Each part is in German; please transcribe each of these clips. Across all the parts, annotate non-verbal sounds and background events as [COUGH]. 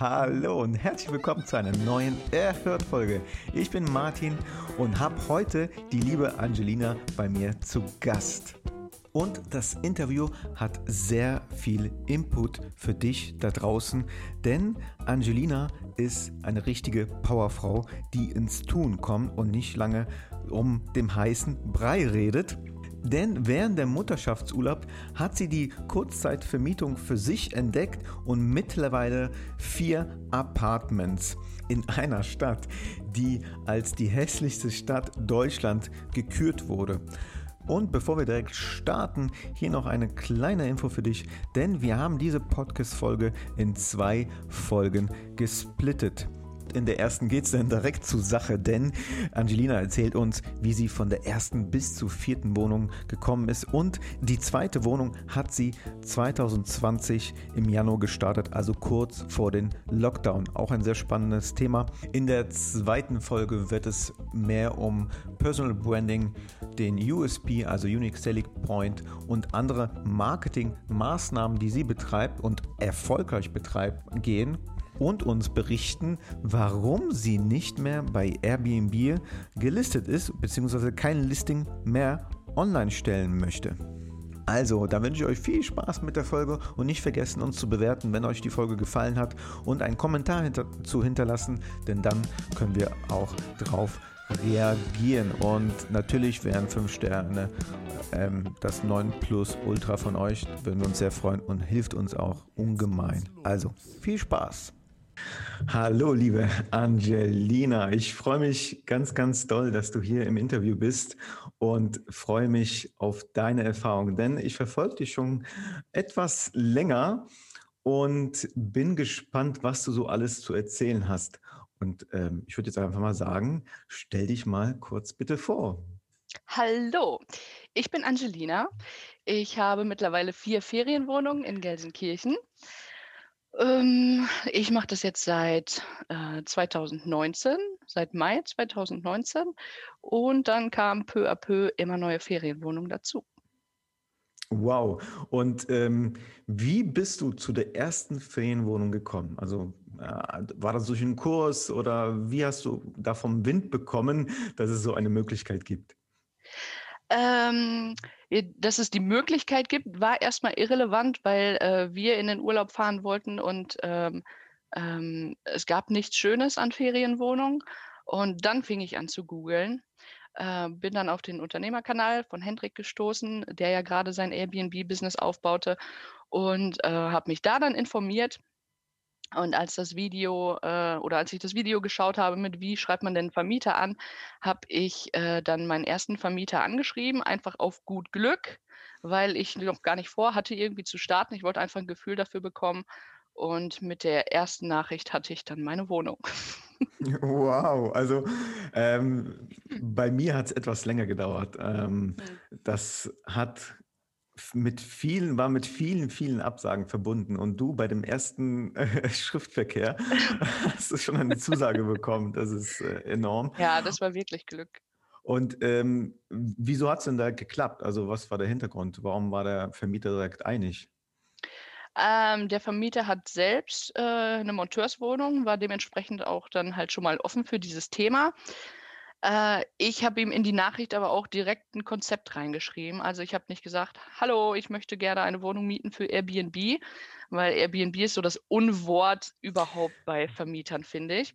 Hallo und herzlich willkommen zu einer neuen Erhört-Folge. Ich bin Martin und habe heute die liebe Angelina bei mir zu Gast. Und das Interview hat sehr viel Input für dich da draußen, denn Angelina ist eine richtige Powerfrau, die ins Tun kommt und nicht lange um dem heißen Brei redet. Denn während der Mutterschaftsurlaub hat sie die Kurzzeitvermietung für sich entdeckt und mittlerweile vier Apartments in einer Stadt, die als die hässlichste Stadt Deutschland gekürt wurde. Und bevor wir direkt starten, hier noch eine kleine Info für dich, denn wir haben diese Podcast-Folge in zwei Folgen gesplittet in der ersten geht es dann direkt zur Sache, denn Angelina erzählt uns, wie sie von der ersten bis zur vierten Wohnung gekommen ist. Und die zweite Wohnung hat sie 2020 im Januar gestartet, also kurz vor den Lockdown. Auch ein sehr spannendes Thema. In der zweiten Folge wird es mehr um Personal Branding, den USP, also Unique Selling Point und andere Marketingmaßnahmen, die sie betreibt und erfolgreich betreibt, gehen und uns berichten, warum sie nicht mehr bei Airbnb gelistet ist, beziehungsweise kein Listing mehr online stellen möchte. Also, da wünsche ich euch viel Spaß mit der Folge und nicht vergessen, uns zu bewerten, wenn euch die Folge gefallen hat und einen Kommentar hinter zu hinterlassen, denn dann können wir auch drauf reagieren. Und natürlich wären 5 Sterne ähm, das 9 Plus Ultra von euch, würden wir uns sehr freuen und hilft uns auch ungemein. Also, viel Spaß! Hallo, liebe Angelina. Ich freue mich ganz, ganz doll, dass du hier im Interview bist und freue mich auf deine Erfahrung, denn ich verfolge dich schon etwas länger und bin gespannt, was du so alles zu erzählen hast. Und ähm, ich würde jetzt einfach mal sagen, stell dich mal kurz bitte vor. Hallo, ich bin Angelina. Ich habe mittlerweile vier Ferienwohnungen in Gelsenkirchen. Ähm, ich mache das jetzt seit äh, 2019, seit Mai 2019. Und dann kamen peu à peu immer neue Ferienwohnungen dazu. Wow. Und ähm, wie bist du zu der ersten Ferienwohnung gekommen? Also äh, war das durch einen Kurs oder wie hast du da vom Wind bekommen, dass es so eine Möglichkeit gibt? Ähm, dass es die Möglichkeit gibt, war erstmal irrelevant, weil äh, wir in den Urlaub fahren wollten und ähm, ähm, es gab nichts Schönes an Ferienwohnungen. Und dann fing ich an zu googeln, äh, bin dann auf den Unternehmerkanal von Hendrik gestoßen, der ja gerade sein Airbnb-Business aufbaute und äh, habe mich da dann informiert und als das Video äh, oder als ich das Video geschaut habe mit wie schreibt man denn Vermieter an, habe ich äh, dann meinen ersten Vermieter angeschrieben, einfach auf gut Glück, weil ich noch gar nicht vorhatte, irgendwie zu starten. Ich wollte einfach ein Gefühl dafür bekommen. Und mit der ersten Nachricht hatte ich dann meine Wohnung. [LAUGHS] Wow, also ähm, bei mir hat es etwas länger gedauert. Ähm, das hat mit vielen, war mit vielen, vielen Absagen verbunden. Und du bei dem ersten äh, [LAUGHS] Schriftverkehr [LAUGHS] hast du schon eine Zusage bekommen. Das ist äh, enorm. Ja, das war wirklich Glück. Und ähm, wieso hat es denn da geklappt? Also was war der Hintergrund? Warum war der Vermieter direkt einig? Ähm, der Vermieter hat selbst äh, eine Monteurswohnung, war dementsprechend auch dann halt schon mal offen für dieses Thema. Äh, ich habe ihm in die Nachricht aber auch direkt ein Konzept reingeschrieben. Also ich habe nicht gesagt, hallo, ich möchte gerne eine Wohnung mieten für Airbnb, weil Airbnb ist so das Unwort überhaupt bei Vermietern, finde ich.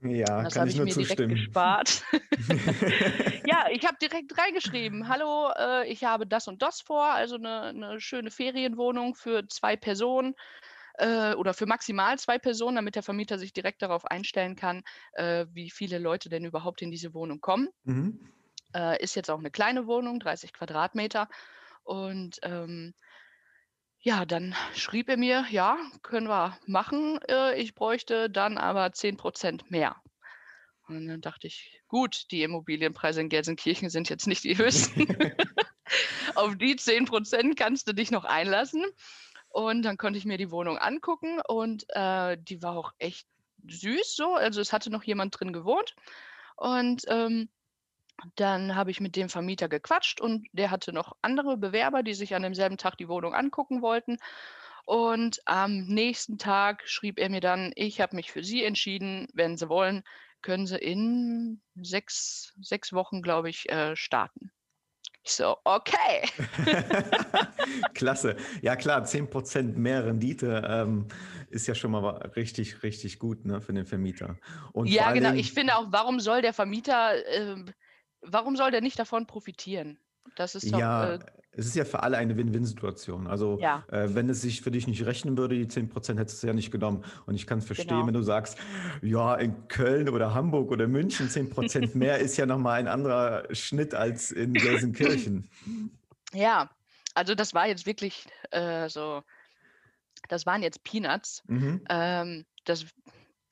Ja, das habe ich, ich mir zustimmen. direkt gespart. [LAUGHS] [LAUGHS] ja, ich habe direkt reingeschrieben, hallo, äh, ich habe das und das vor, also eine, eine schöne Ferienwohnung für zwei Personen äh, oder für maximal zwei Personen, damit der Vermieter sich direkt darauf einstellen kann, äh, wie viele Leute denn überhaupt in diese Wohnung kommen. Mhm. Äh, ist jetzt auch eine kleine Wohnung, 30 Quadratmeter. Und ähm, ja, dann schrieb er mir, ja, können wir machen. Äh, ich bräuchte dann aber 10 Prozent mehr. Und dann dachte ich, gut, die Immobilienpreise in Gelsenkirchen sind jetzt nicht die [LAUGHS] höchsten. [LAUGHS] Auf die 10 Prozent kannst du dich noch einlassen. Und dann konnte ich mir die Wohnung angucken und äh, die war auch echt süß so. Also es hatte noch jemand drin gewohnt. Und ähm, dann habe ich mit dem Vermieter gequatscht und der hatte noch andere Bewerber, die sich an demselben Tag die Wohnung angucken wollten. Und am nächsten Tag schrieb er mir dann, ich habe mich für Sie entschieden, wenn Sie wollen, können Sie in sechs, sechs Wochen, glaube ich, äh, starten. Ich so, okay. [LAUGHS] Klasse. Ja klar, 10% mehr Rendite ähm, ist ja schon mal richtig, richtig gut ne, für den Vermieter. Und ja, genau. Dingen, ich finde auch, warum soll der Vermieter, äh, warum soll der nicht davon profitieren? Das ist doch, ja, äh, es ist ja für alle eine Win-Win-Situation. Also ja. äh, wenn es sich für dich nicht rechnen würde, die 10% hättest du ja nicht genommen. Und ich kann es verstehen, genau. wenn du sagst, ja, in Köln oder Hamburg oder München 10% [LAUGHS] mehr ist ja nochmal ein anderer Schnitt als in Gelsenkirchen. Ja, also das war jetzt wirklich äh, so, das waren jetzt Peanuts. Mhm. Ähm, das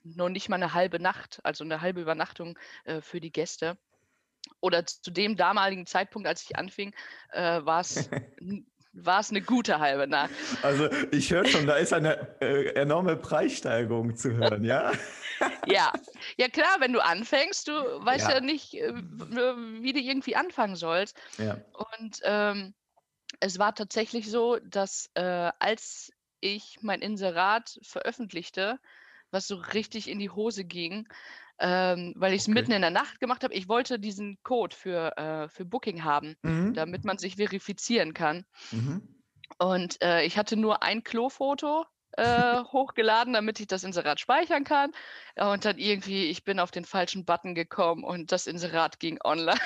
nur nicht mal eine halbe Nacht, also eine halbe Übernachtung äh, für die Gäste oder zu dem damaligen Zeitpunkt, als ich anfing, äh, war es [LAUGHS] war es eine gute halbe Nacht. Also ich höre schon, da ist eine äh, enorme Preissteigerung zu hören, ja? ja, ja klar, wenn du anfängst, du weißt ja, ja nicht, äh, wie du irgendwie anfangen sollst. Ja. Und ähm, es war tatsächlich so, dass äh, als ich mein Inserat veröffentlichte, was so richtig in die Hose ging, ähm, weil ich es okay. mitten in der Nacht gemacht habe. Ich wollte diesen Code für, äh, für Booking haben, mhm. damit man sich verifizieren kann. Mhm. Und äh, ich hatte nur ein Klofoto äh, [LAUGHS] hochgeladen, damit ich das Inserat speichern kann. Und dann irgendwie, ich bin auf den falschen Button gekommen und das Inserat ging online.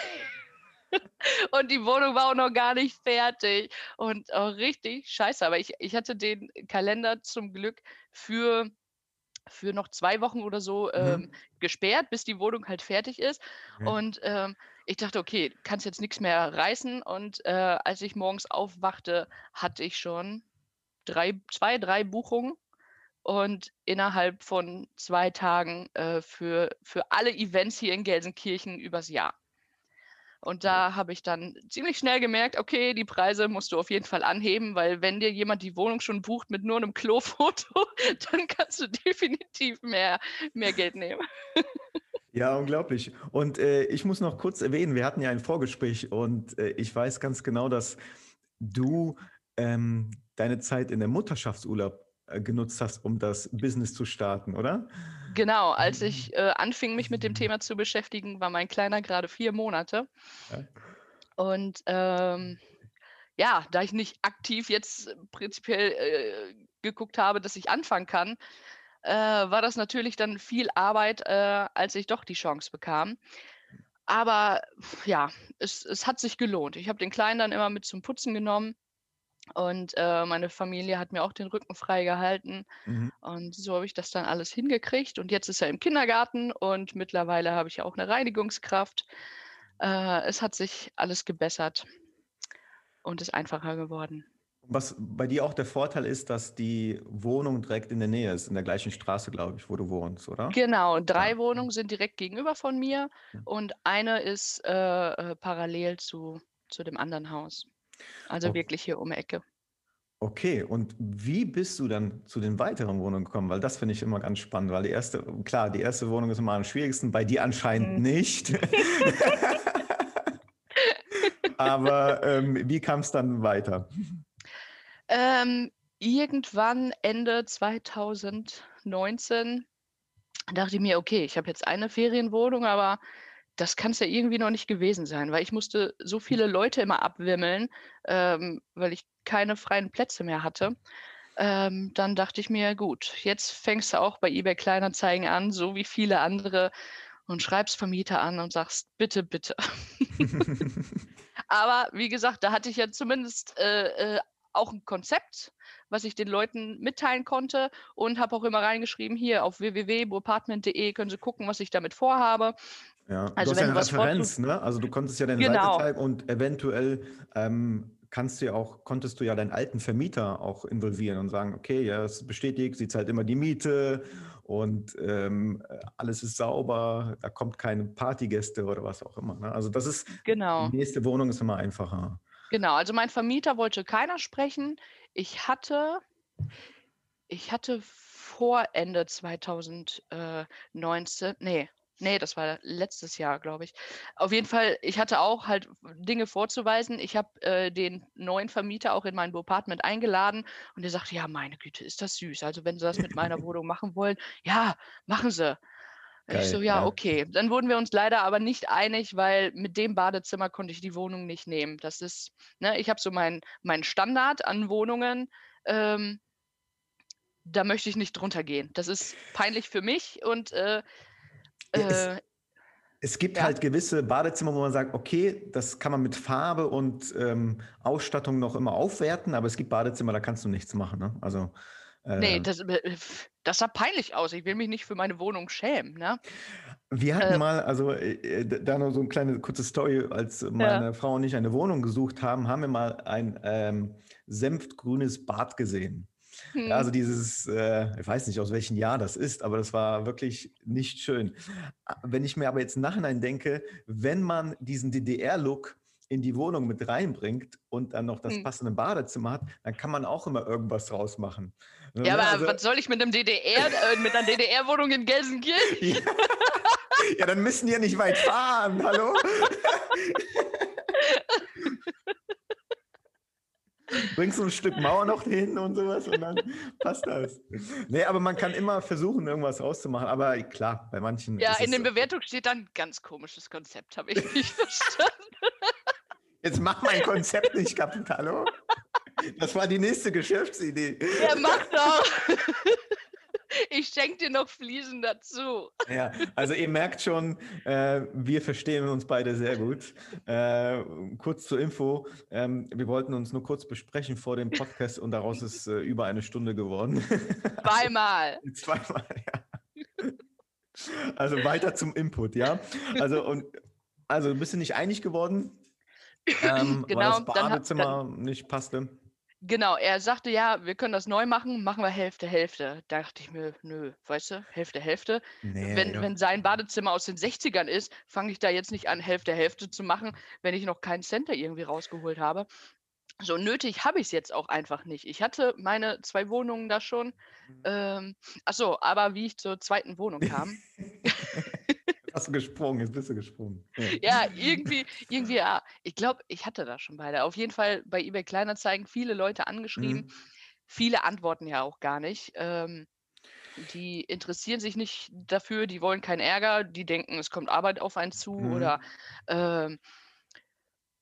[LAUGHS] und die Wohnung war auch noch gar nicht fertig und auch richtig scheiße. Aber ich, ich hatte den Kalender zum Glück für für noch zwei Wochen oder so mhm. ähm, gesperrt, bis die Wohnung halt fertig ist. Mhm. Und ähm, ich dachte, okay, kannst jetzt nichts mehr reißen. Und äh, als ich morgens aufwachte, hatte ich schon drei, zwei, drei Buchungen und innerhalb von zwei Tagen äh, für, für alle Events hier in Gelsenkirchen übers Jahr. Und da habe ich dann ziemlich schnell gemerkt, okay, die Preise musst du auf jeden Fall anheben, weil wenn dir jemand die Wohnung schon bucht mit nur einem Klofoto, [LAUGHS] dann kannst du definitiv mehr, mehr Geld nehmen. Ja, unglaublich. Und äh, ich muss noch kurz erwähnen, wir hatten ja ein Vorgespräch und äh, ich weiß ganz genau, dass du ähm, deine Zeit in der Mutterschaftsurlaub genutzt hast, um das Business zu starten, oder? Genau, als ich äh, anfing, mich mit dem Thema zu beschäftigen, war mein Kleiner gerade vier Monate. Ja. Und ähm, ja, da ich nicht aktiv jetzt prinzipiell äh, geguckt habe, dass ich anfangen kann, äh, war das natürlich dann viel Arbeit, äh, als ich doch die Chance bekam. Aber ja, es, es hat sich gelohnt. Ich habe den Kleinen dann immer mit zum Putzen genommen und äh, meine Familie hat mir auch den Rücken frei gehalten. Mhm. Und so habe ich das dann alles hingekriegt. Und jetzt ist er im Kindergarten und mittlerweile habe ich auch eine Reinigungskraft. Äh, es hat sich alles gebessert und ist einfacher geworden. Was bei dir auch der Vorteil ist, dass die Wohnung direkt in der Nähe ist, in der gleichen Straße, glaube ich, wo du wohnst, oder? Genau, drei ja. Wohnungen sind direkt gegenüber von mir und eine ist äh, äh parallel zu, zu dem anderen Haus. Also Okay. wirklich hier um die Ecke. Okay, und wie bist du dann zu den weiteren Wohnungen gekommen? Weil das finde ich immer ganz spannend, weil die erste, klar, die erste Wohnung ist immer am schwierigsten, bei dir anscheinend Mhm. nicht. [LAUGHS] Aber ähm, wie kam es dann weiter? Ähm, irgendwann Ende 2019 dachte ich mir, okay, ich habe jetzt eine Ferienwohnung, aber das kann es ja irgendwie noch nicht gewesen sein, weil ich musste so viele Leute immer abwimmeln, ähm, weil ich keine freien Plätze mehr hatte. Ähm, dann dachte ich mir, gut, jetzt fängst du auch bei eBay Kleinanzeigen an, so wie viele andere, und schreibst Vermieter an und sagst, bitte, bitte. [LAUGHS] [LAUGHS] Aber wie gesagt, da hatte ich ja zumindest äh, äh, auch ein Konzept, was ich den Leuten mitteilen konnte und habe auch immer reingeschrieben, hier auf www.burpartment.de können Sie gucken, was ich damit vorhabe. Ja, also du hast ja eine Referenz, ne? Also du konntest ja deine genau. Seite zeigen und eventuell ähm, kannst du ja auch, konntest du ja deinen alten Vermieter auch involvieren und sagen, okay, ja, es ist bestätigt, sie zahlt immer die Miete und ähm, alles ist sauber, da kommt keine Partygäste oder was auch immer. Ne? Also das ist, genau. die nächste Wohnung ist immer einfacher. Genau, also mein Vermieter wollte keiner sprechen. Ich hatte, ich hatte vor Ende 2019, nee, Nee, das war letztes Jahr, glaube ich. Auf jeden Fall, ich hatte auch halt Dinge vorzuweisen. Ich habe äh, den neuen Vermieter auch in mein Apartment eingeladen und der sagte, ja, meine Güte, ist das süß. Also wenn Sie das mit meiner [LAUGHS] Wohnung machen wollen, ja, machen Sie. Geil, ich so, ja, ja. okay. Dann wurden wir uns leider aber nicht einig, weil mit dem Badezimmer konnte ich die Wohnung nicht nehmen. Das ist, ne, ich habe so meinen mein Standard an Wohnungen. Ähm, da möchte ich nicht drunter gehen. Das ist peinlich für mich und äh, Ja, es, äh, es gibt ja. halt gewisse Badezimmer, wo man sagt, okay, das kann man mit Farbe und ähm, Ausstattung noch immer aufwerten, aber es gibt Badezimmer, da kannst du nichts machen. Ne? Also Nee, äh, das, äh, das sah peinlich aus. Ich will mich nicht für meine Wohnung schämen, ne? wir hatten Äh, mal, also äh, äh, da noch so eine kleine kurze Story, als meine Frau und ich eine Wohnung gesucht haben, haben wir mal ein ähm, senfgrünes Bad gesehen. Ja, also hm, dieses, äh, ich weiß nicht, aus welchem Jahr das ist, aber das war wirklich nicht schön. Wenn ich mir aber jetzt Nachhinein denke, wenn man diesen DDR-Look in die Wohnung mit reinbringt und dann noch das hm. passende Badezimmer hat, dann kann man auch immer irgendwas draus machen. Ja, Ne? aber Also, was soll ich mit einem DDR, äh, mit einer DDR-Wohnung in Gelsenkirchen? [LAUGHS] ja, ja, dann müssen die ja nicht weit fahren, hallo? [LAUGHS] Bringst du ein Stück Mauer noch hin und sowas und dann passt das. Nee, aber man kann immer versuchen, irgendwas rauszumachen. Aber klar, bei manchen. Ja, in den Bewertungen steht dann ganz komisches Konzept, habe ich nicht [LAUGHS] verstanden. Jetzt mach mein Konzept nicht kaputt, hallo? Das war die nächste Geschäftsidee. Ja, mach doch. Ich schenke dir noch Fliesen dazu. Ja, also ihr merkt schon, äh, wir verstehen uns beide sehr gut. Äh, kurz zur Info, ähm, wir wollten uns nur kurz besprechen vor dem Podcast und daraus ist äh, über eine Stunde geworden. [LAUGHS] Zweimal. Zweimal, ja. Also weiter zum Input, ja. Also und also bist du nicht einig geworden, [CLEARS THROAT] ähm, weil Genau, das dann hab- Badezimmer nicht passte. Genau, er sagte, ja, wir können das neu machen, machen wir Hälfte, Hälfte. Da dachte ich mir, nö, weißt du, Hälfte, Hälfte. Nee, Wenn, ja. wenn sein Badezimmer aus den 60ern ist, fange ich da jetzt nicht an, Hälfte, Hälfte zu machen, wenn ich noch keinen Center irgendwie rausgeholt habe. So nötig habe ich es jetzt auch einfach nicht. Ich hatte meine zwei Wohnungen da schon. Mhm. Ähm, achso, aber wie ich zur zweiten Wohnung kam, [LAUGHS] [LAUGHS] Hast du gesprungen, jetzt bist du gesprungen. Ja. ja, irgendwie, irgendwie, ja, ich glaube, ich hatte da schon beide. Auf jeden Fall bei eBay Kleinanzeigen viele Leute angeschrieben. Mhm. Viele antworten ja auch gar nicht. Ähm, die interessieren sich nicht dafür, die wollen keinen Ärger, die denken, es kommt Arbeit auf einen zu Mhm. oder ähm,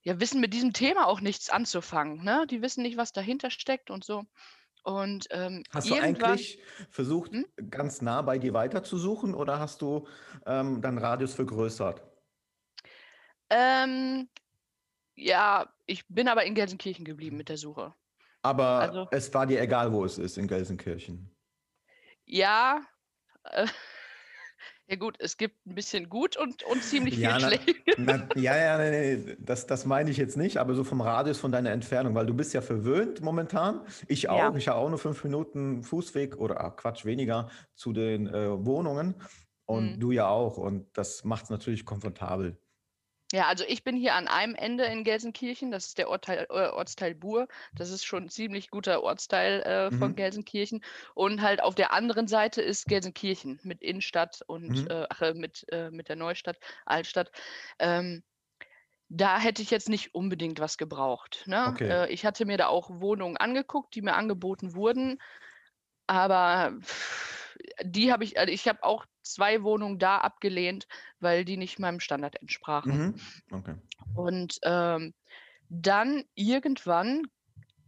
ja, wissen mit diesem Thema auch nichts anzufangen. Ne? Die wissen nicht, was dahinter steckt und so. Und ähm, Hast du eigentlich versucht, Hm? ganz nah bei dir weiterzusuchen oder hast du ähm, deinen Radius vergrößert? ähm, ja, ich bin aber in Gelsenkirchen geblieben mit der Suche. Aber Also- es war dir egal, wo es ist in Gelsenkirchen. Ja, äh, ja gut, es gibt ein bisschen gut und, und ziemlich Ja, viel schlecht. Na, ja, ja, nee, nee, das, das meine ich jetzt nicht, aber so vom Radius von deiner Entfernung, weil du bist ja verwöhnt momentan. Ich auch. Ja. Ich habe auch nur fünf Minuten Fußweg oder ah, Quatsch, weniger zu den äh, Wohnungen. Und Mhm. du ja auch. Und das macht es natürlich komfortabel. Ja, also ich bin hier an einem Ende in Gelsenkirchen, das ist der Ortteil, äh, Ortsteil Buhr. Das ist schon ein ziemlich guter Ortsteil äh, von Mhm. Gelsenkirchen. Und halt auf der anderen Seite ist Gelsenkirchen mit Innenstadt und Mhm. äh, ach, äh, mit, äh, mit der Neustadt, Altstadt. Ähm, da hätte ich jetzt nicht unbedingt was gebraucht. Ne? Okay. Äh, ich hatte mir da auch Wohnungen angeguckt, die mir angeboten wurden. Aber die habe ich, also ich habe auch zwei Wohnungen da abgelehnt, weil die nicht meinem Standard entsprachen. Mhm. Okay. Und ähm, dann irgendwann,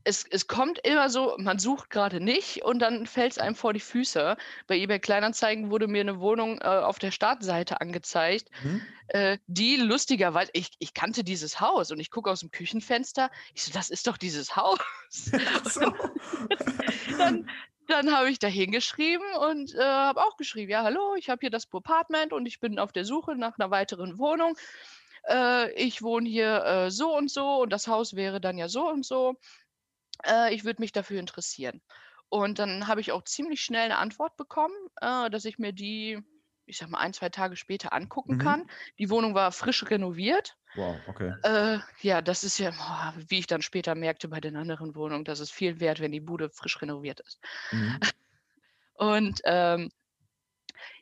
es, es kommt immer so, man sucht gerade nicht und dann fällt es einem vor die Füße. Bei eBay Kleinanzeigen wurde mir eine Wohnung äh, auf der Startseite angezeigt, Mhm. äh, die lustigerweise, ich, ich kannte dieses Haus und ich gucke aus dem Küchenfenster, ich so, das ist doch dieses Haus. [LAUGHS] So. [LAUGHS] dann dann habe ich da hingeschrieben und äh, habe auch geschrieben, ja, hallo, ich habe hier das Apartment und ich bin auf der Suche nach einer weiteren Wohnung. Äh, ich wohne hier äh, so und so und das Haus wäre dann ja so und so. Äh, ich würde mich dafür interessieren. Und dann habe ich auch ziemlich schnell eine Antwort bekommen, äh, dass ich mir die, ich sag mal, ein, zwei Tage später angucken Mhm. kann. Die Wohnung war frisch renoviert. Wow, okay. Äh, ja, das ist ja, boah, wie ich dann später merkte bei den anderen Wohnungen, das ist viel wert, wenn die Bude frisch renoviert ist. Mhm. [LAUGHS] Und ähm,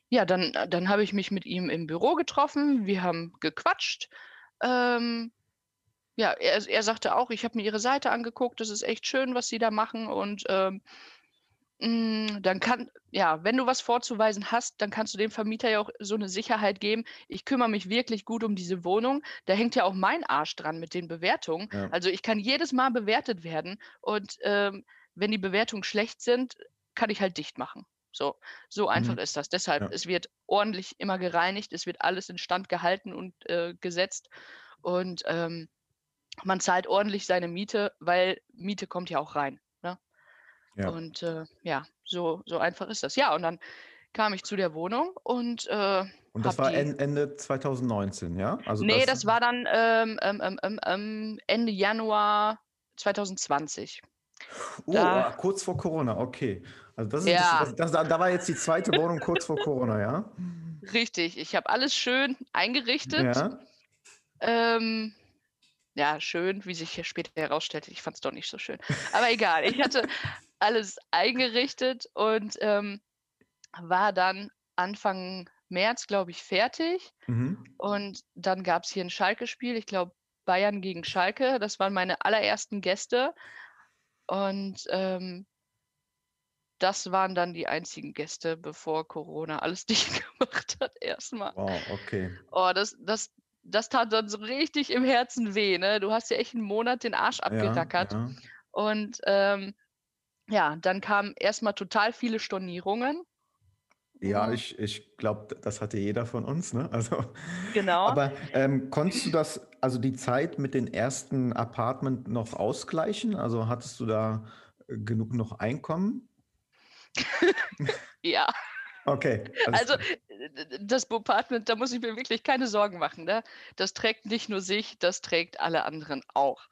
ja, dann, dann habe ich mich mit ihm im Büro getroffen. Wir haben gequatscht. Ähm, ja, er, er sagte auch, ich habe mir ihre Seite angeguckt. Das ist echt schön, was sie da machen. Und ähm, hm, dann kann ja, wenn du was vorzuweisen hast, dann kannst du dem Vermieter ja auch so eine Sicherheit geben: „Ich kümmere mich wirklich gut um diese Wohnung.“ Da hängt ja auch mein Arsch dran mit den Bewertungen. Ja. Also, ich kann jedes Mal bewertet werden und, ähm, wenn die Bewertungen schlecht sind, kann ich halt dicht machen. So so einfach Mhm. ist das. Deshalb, Ja. es wird ordentlich immer gereinigt, es wird alles instand gehalten und, äh, gesetzt und, ähm, man zahlt ordentlich seine Miete, weil Miete kommt ja auch rein? Ja. Und, äh, ja, so so einfach ist das. Ja, und dann kam ich zu der Wohnung und, äh, Und das war die En Ende 2019, ja? Also ne, das das war dann, ähm, ähm, ähm, ähm, ähm, Ende Januar 2020. oh, Da ah, kurz vor Corona, okay. Also das ist das ja, das das da da war jetzt die zweite Wohnung kurz vor Corona, ja? richtig. Ich habe alles schön eingerichtet. Ja. Ähm, ja, schön, wie sich hier später herausstellte, ich fand es doch nicht so schön. Aber egal, ich hatte alles eingerichtet und, ähm, war dann Anfang März, glaube ich, fertig. Mhm. Und dann gab's hier 'n Schalke-Spiel, ich glaube Bayern gegen Schalke. Das waren meine allerersten Gäste und, ähm das waren dann die einzigen Gäste, bevor Corona alles [LAUGHS] dicht gemacht hat erst mal. Wow, okay. Oh, das das das tat dann so richtig im Herzen weh, ne? Du hast ja echt 'n Monat den Arsch Ja, abgerackert ja. und, ähm, ja, dann kamen erst mal total viele Stornierungen. Ja, Hm, ich ich glaube, das hatte jeder von uns, ne? [LAUGHS] Also, genau. aber, ähm, konntest du das also die Zeit mit den ersten Apartment noch ausgleichen? Also, hattest du da, äh, genug noch Einkommen? [LAUGHS] Ja. Okay, Also, d das Bopartment, da muss ich mir wirklich keine Sorgen machen, ne? Das trägt nicht nur sich, das trägt alle anderen auch.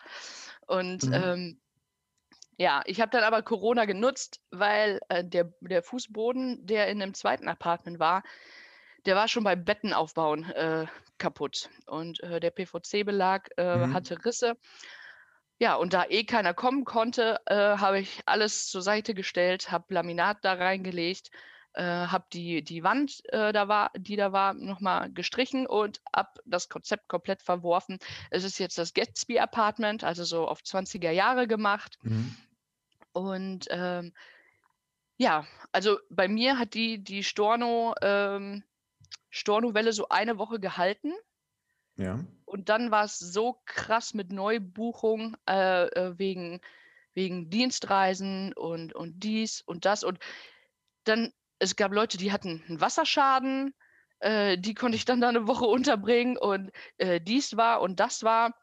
Und, Mhm. ähm, ja, ich habe dann aber Corona genutzt, weil, äh, der der Fußboden, der in dem zweiten Apartment war, der war schon beim Betten aufbauen, äh, kaputt. Und, äh, der PVC-Belag, äh, Mhm. hatte Risse. Ja, und da eh keiner kommen konnte, äh, habe ich alles zur Seite gestellt, habe Laminat da reingelegt, äh, habe die die Wand, äh, da war die da war, noch mal gestrichen und habe das Konzept komplett verworfen. Es ist jetzt das Gatsby-Apartment, also so auf 20er Jahre gemacht. Mhm. Und, ähm, ja, also bei mir hat die die Storno ähm, Stornowelle so eine Woche gehalten. Ja. Und dann war's so krass mit Neubuchung, äh, äh, wegen wegen Dienstreisen und und dies und das. Und dann es gab Leute, die hatten 'n Wasserschaden, äh, die konnte ich dann da 'ne Woche unterbringen und, äh, dies war und das war.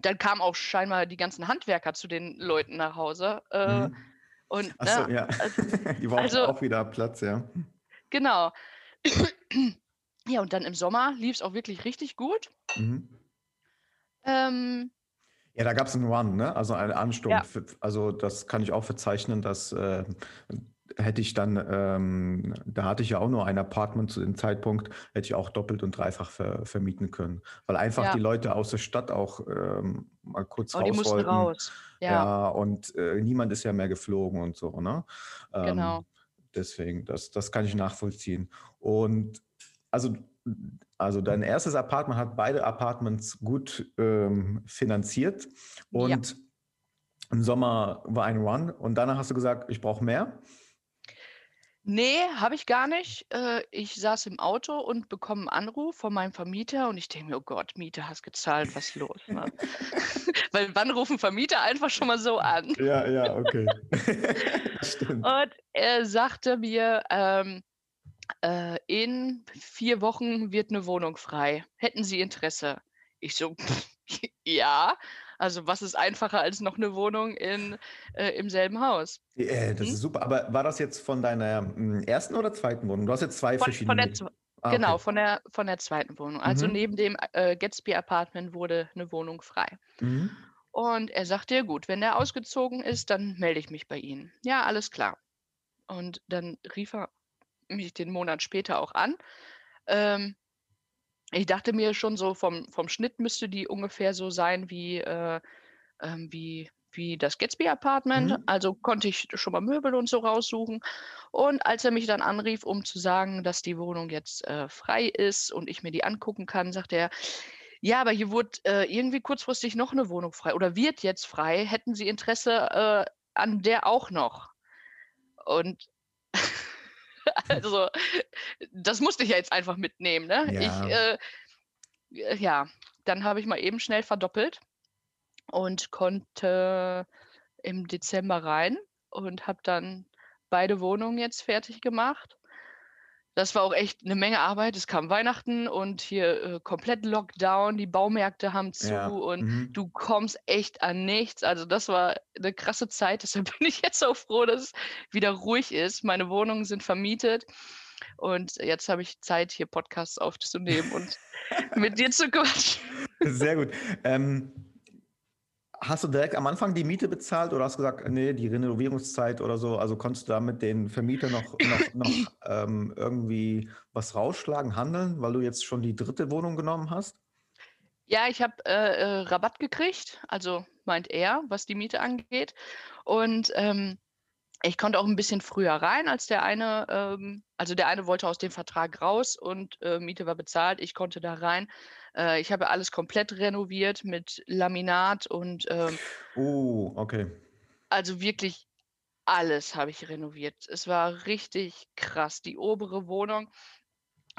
Dann kamen auch scheinbar die ganzen Handwerker zu den Leuten nach Hause, äh, Mhm. und, Ach so, ne, ja. al [LAUGHS] Die brauchten also auch wieder Platz, ja. genau. Ja, und dann im Sommer lief's auch wirklich richtig gut. Mhm. Ähm Ja, da gab's 'n Run, ne? Also einen Ansturm. Ja. Also, das kann ich auch verzeichnen, dass, äh, hätte ich dann, ähm da hatte ich ja auch nur ein Apartment zu dem Zeitpunkt, hätte ich auch doppelt und dreifach ver vermieten können, weil einfach die Ja. Leute aus der Stadt auch, ähm, mal kurz Oh, die raus mussten wollten. raus. Ja. Ja, und, äh, niemand ist ja mehr geflogen und so, ne? Genau. Ähm, deswegen, das das kann ich nachvollziehen. Und also also dein erstes Apartment hat beide Apartments gut, ähm, finanziert Ja. und im Sommer war ein Run und danach hast du gesagt: „Ich brauche mehr?“ Ne, habe ich gar nicht. Äh, ich saß im Auto und bekomme 'n Anruf von meinem Vermieter und ich denke mir: „Oh Gott, Miete hast gezahlt, was ist los“, ne? [LAUGHS] [LAUGHS] Weil wann rufen Vermieter einfach schon mal so an? Ja, ja, okay. [LAUGHS] Stimmt. Und er sagte mir, ähm, äh: „In 4 Wochen wird 'ne Wohnung frei. Hätten Sie Interesse?“ Ich so: „Ja.“ Also, was ist einfacher als noch 'ne Wohnung in äh, im selben Haus? Äh, das Hm? ist super. Aber war das jetzt von deiner, hm, 1. oder 2. Wohnung? Du hast jetzt 2 Von von verschiedene der Miet zw ah, genau, okay. von der von der 2. Wohnung. Also, Mhm. neben dem, äh, Gatsby-Apartment wurde 'ne Wohnung frei. Mhm. Und er sagte: „Ja gut, wenn der ausgezogen ist, dann melde ich mich bei Ihnen.“ Ja, alles klar. Und dann rief er mich den Monat später auch an. Ähm, ich dachte mir schon so vom vom Schnitt müsste die ungefähr so sein wie, äh, ähm, wie wie das Gatsby Apartment, Mhm. also konnte ich schon mal Möbel und so raussuchen. Und als er mich dann anrief, um zu sagen, dass die Wohnung jetzt äh, frei ist und ich mir die angucken kann, sagte er, ja, aber hier wurde äh, irgendwie kurzfristig noch eine Wohnung frei oder wird jetzt frei. Hätten Sie Interesse äh, an der auch noch? Und also, das musste ich ja jetzt einfach mitnehmen, ne? Ich, Ja. äh, äh, ja, dann habe ich mal eben schnell verdoppelt und konnte im Dezember rein und habe dann beide Wohnungen jetzt fertig gemacht. Das war auch echt eine Menge Arbeit. Es kam Weihnachten und hier äh, komplett Lockdown, die Baumärkte haben zu Ja. und Mhm. du kommst echt an nichts. Also das war eine krasse Zeit. [LAUGHS] Deshalb bin ich jetzt auch froh, dass es wieder ruhig ist. Meine Wohnungen sind vermietet und jetzt habe ich Zeit, hier Podcasts aufzunehmen und [LAUGHS] mit dir zu quatschen. Sehr gut. Ähm, hast du direkt am Anfang die Miete bezahlt oder hast du gesagt, nee, die Renovierungszeit oder so? Also konntest du da mit den Vermietern noch, noch, noch [CLEARS THROAT] ähm, irgendwie was rausschlagen, handeln, weil du jetzt schon die dritte Wohnung genommen hast? Ja, ich habe äh, äh, Rabatt gekriegt, also meint er, was die Miete angeht. Und ähm, ich konnte auch ein bisschen früher rein als der eine. Ähm, also der eine wollte aus dem Vertrag raus und äh, Miete war bezahlt. Ich konnte da rein. Äh, ich habe alles komplett renoviert mit Laminat und ähm, Oh, okay. also wirklich alles habe ich renoviert. Es war richtig krass. Die obere Wohnung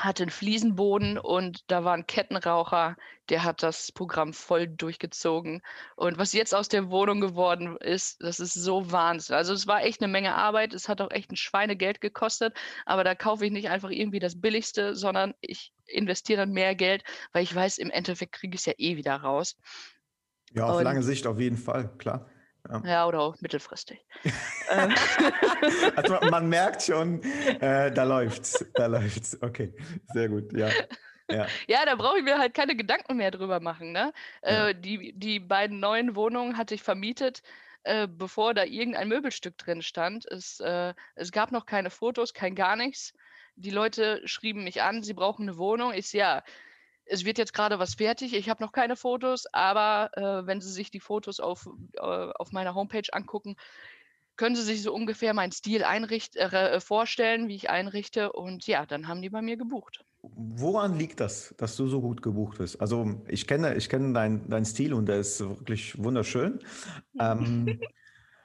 hatte einen Fliesenboden und da war ein Kettenraucher, der hat das Programm voll durchgezogen. Und was jetzt aus der Wohnung geworden ist, das ist so Wahnsinn. Also es war echt eine Menge Arbeit. Es hat auch echt ein Schweinegeld gekostet. Aber da kaufe ich nicht einfach irgendwie das Billigste, sondern ich investiere dann mehr Geld, weil ich weiß, im Endeffekt kriege ich es ja eh wieder raus. Ja, auf Und- lange Sicht auf jeden Fall, klar. Ja, oder auch mittelfristig. [LAUGHS] [LAUGHS] Also man, merkt schon, äh, da läuft's, da läuft's. Okay, sehr gut, ja. [LAUGHS] Ja, Ja, da brauche ich mir halt keine Gedanken mehr drüber machen. Ne? Ja. Äh, die, die beiden neuen Wohnungen hatte ich vermietet, äh, bevor da irgendein Möbelstück drin stand. Es, äh, es gab noch keine Fotos, kein gar nichts. Die Leute schrieben mich an, sie brauchen eine Wohnung. Ich ja, es wird jetzt gerade was fertig. Ich habe noch keine Fotos, aber äh, wenn Sie sich die Fotos auf, äh, auf meiner Homepage angucken, können Sie sich so ungefähr meinen Stil einricht, äh, vorstellen, wie ich einrichte. Und ja, dann haben die bei mir gebucht. Woran liegt das, dass du so gut gebucht bist? Also ich kenne, ich kenne deinen dein Stil und der ist wirklich wunderschön. Ähm,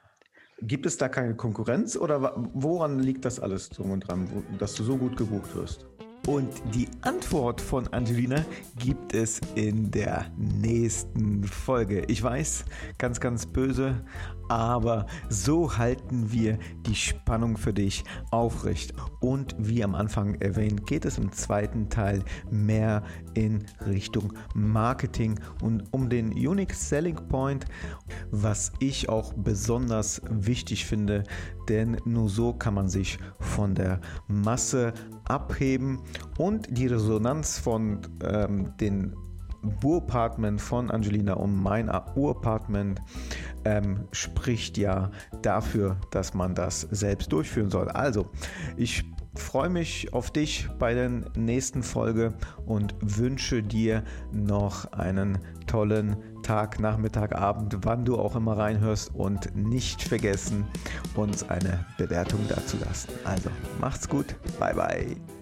[LAUGHS] gibt es da keine Konkurrenz oder woran liegt das alles drum und dran, dass du so gut gebucht wirst? Und die Antwort von Angelina gibt es in der nächsten Folge. Ich weiß, ganz, ganz böse, aber so halten wir die Spannung für dich aufrecht. Und wie am Anfang erwähnt, geht es im zweiten Teil mehr in Richtung Marketing und um den Unique Selling Point, was ich auch besonders wichtig finde, denn nur so kann man sich von der Masse abheben und die Resonanz von ähm, den Urapartment von Angelina und mein Urapartment ähm, spricht ja dafür, dass man das selbst durchführen soll. Also, ich freue mich auf dich bei der nächsten Folge und wünsche dir noch einen tollen Tag, Nachmittag, Abend, wann du auch immer reinhörst und nicht vergessen, uns eine Bewertung dazu lassen. Also, macht's gut, bye bye.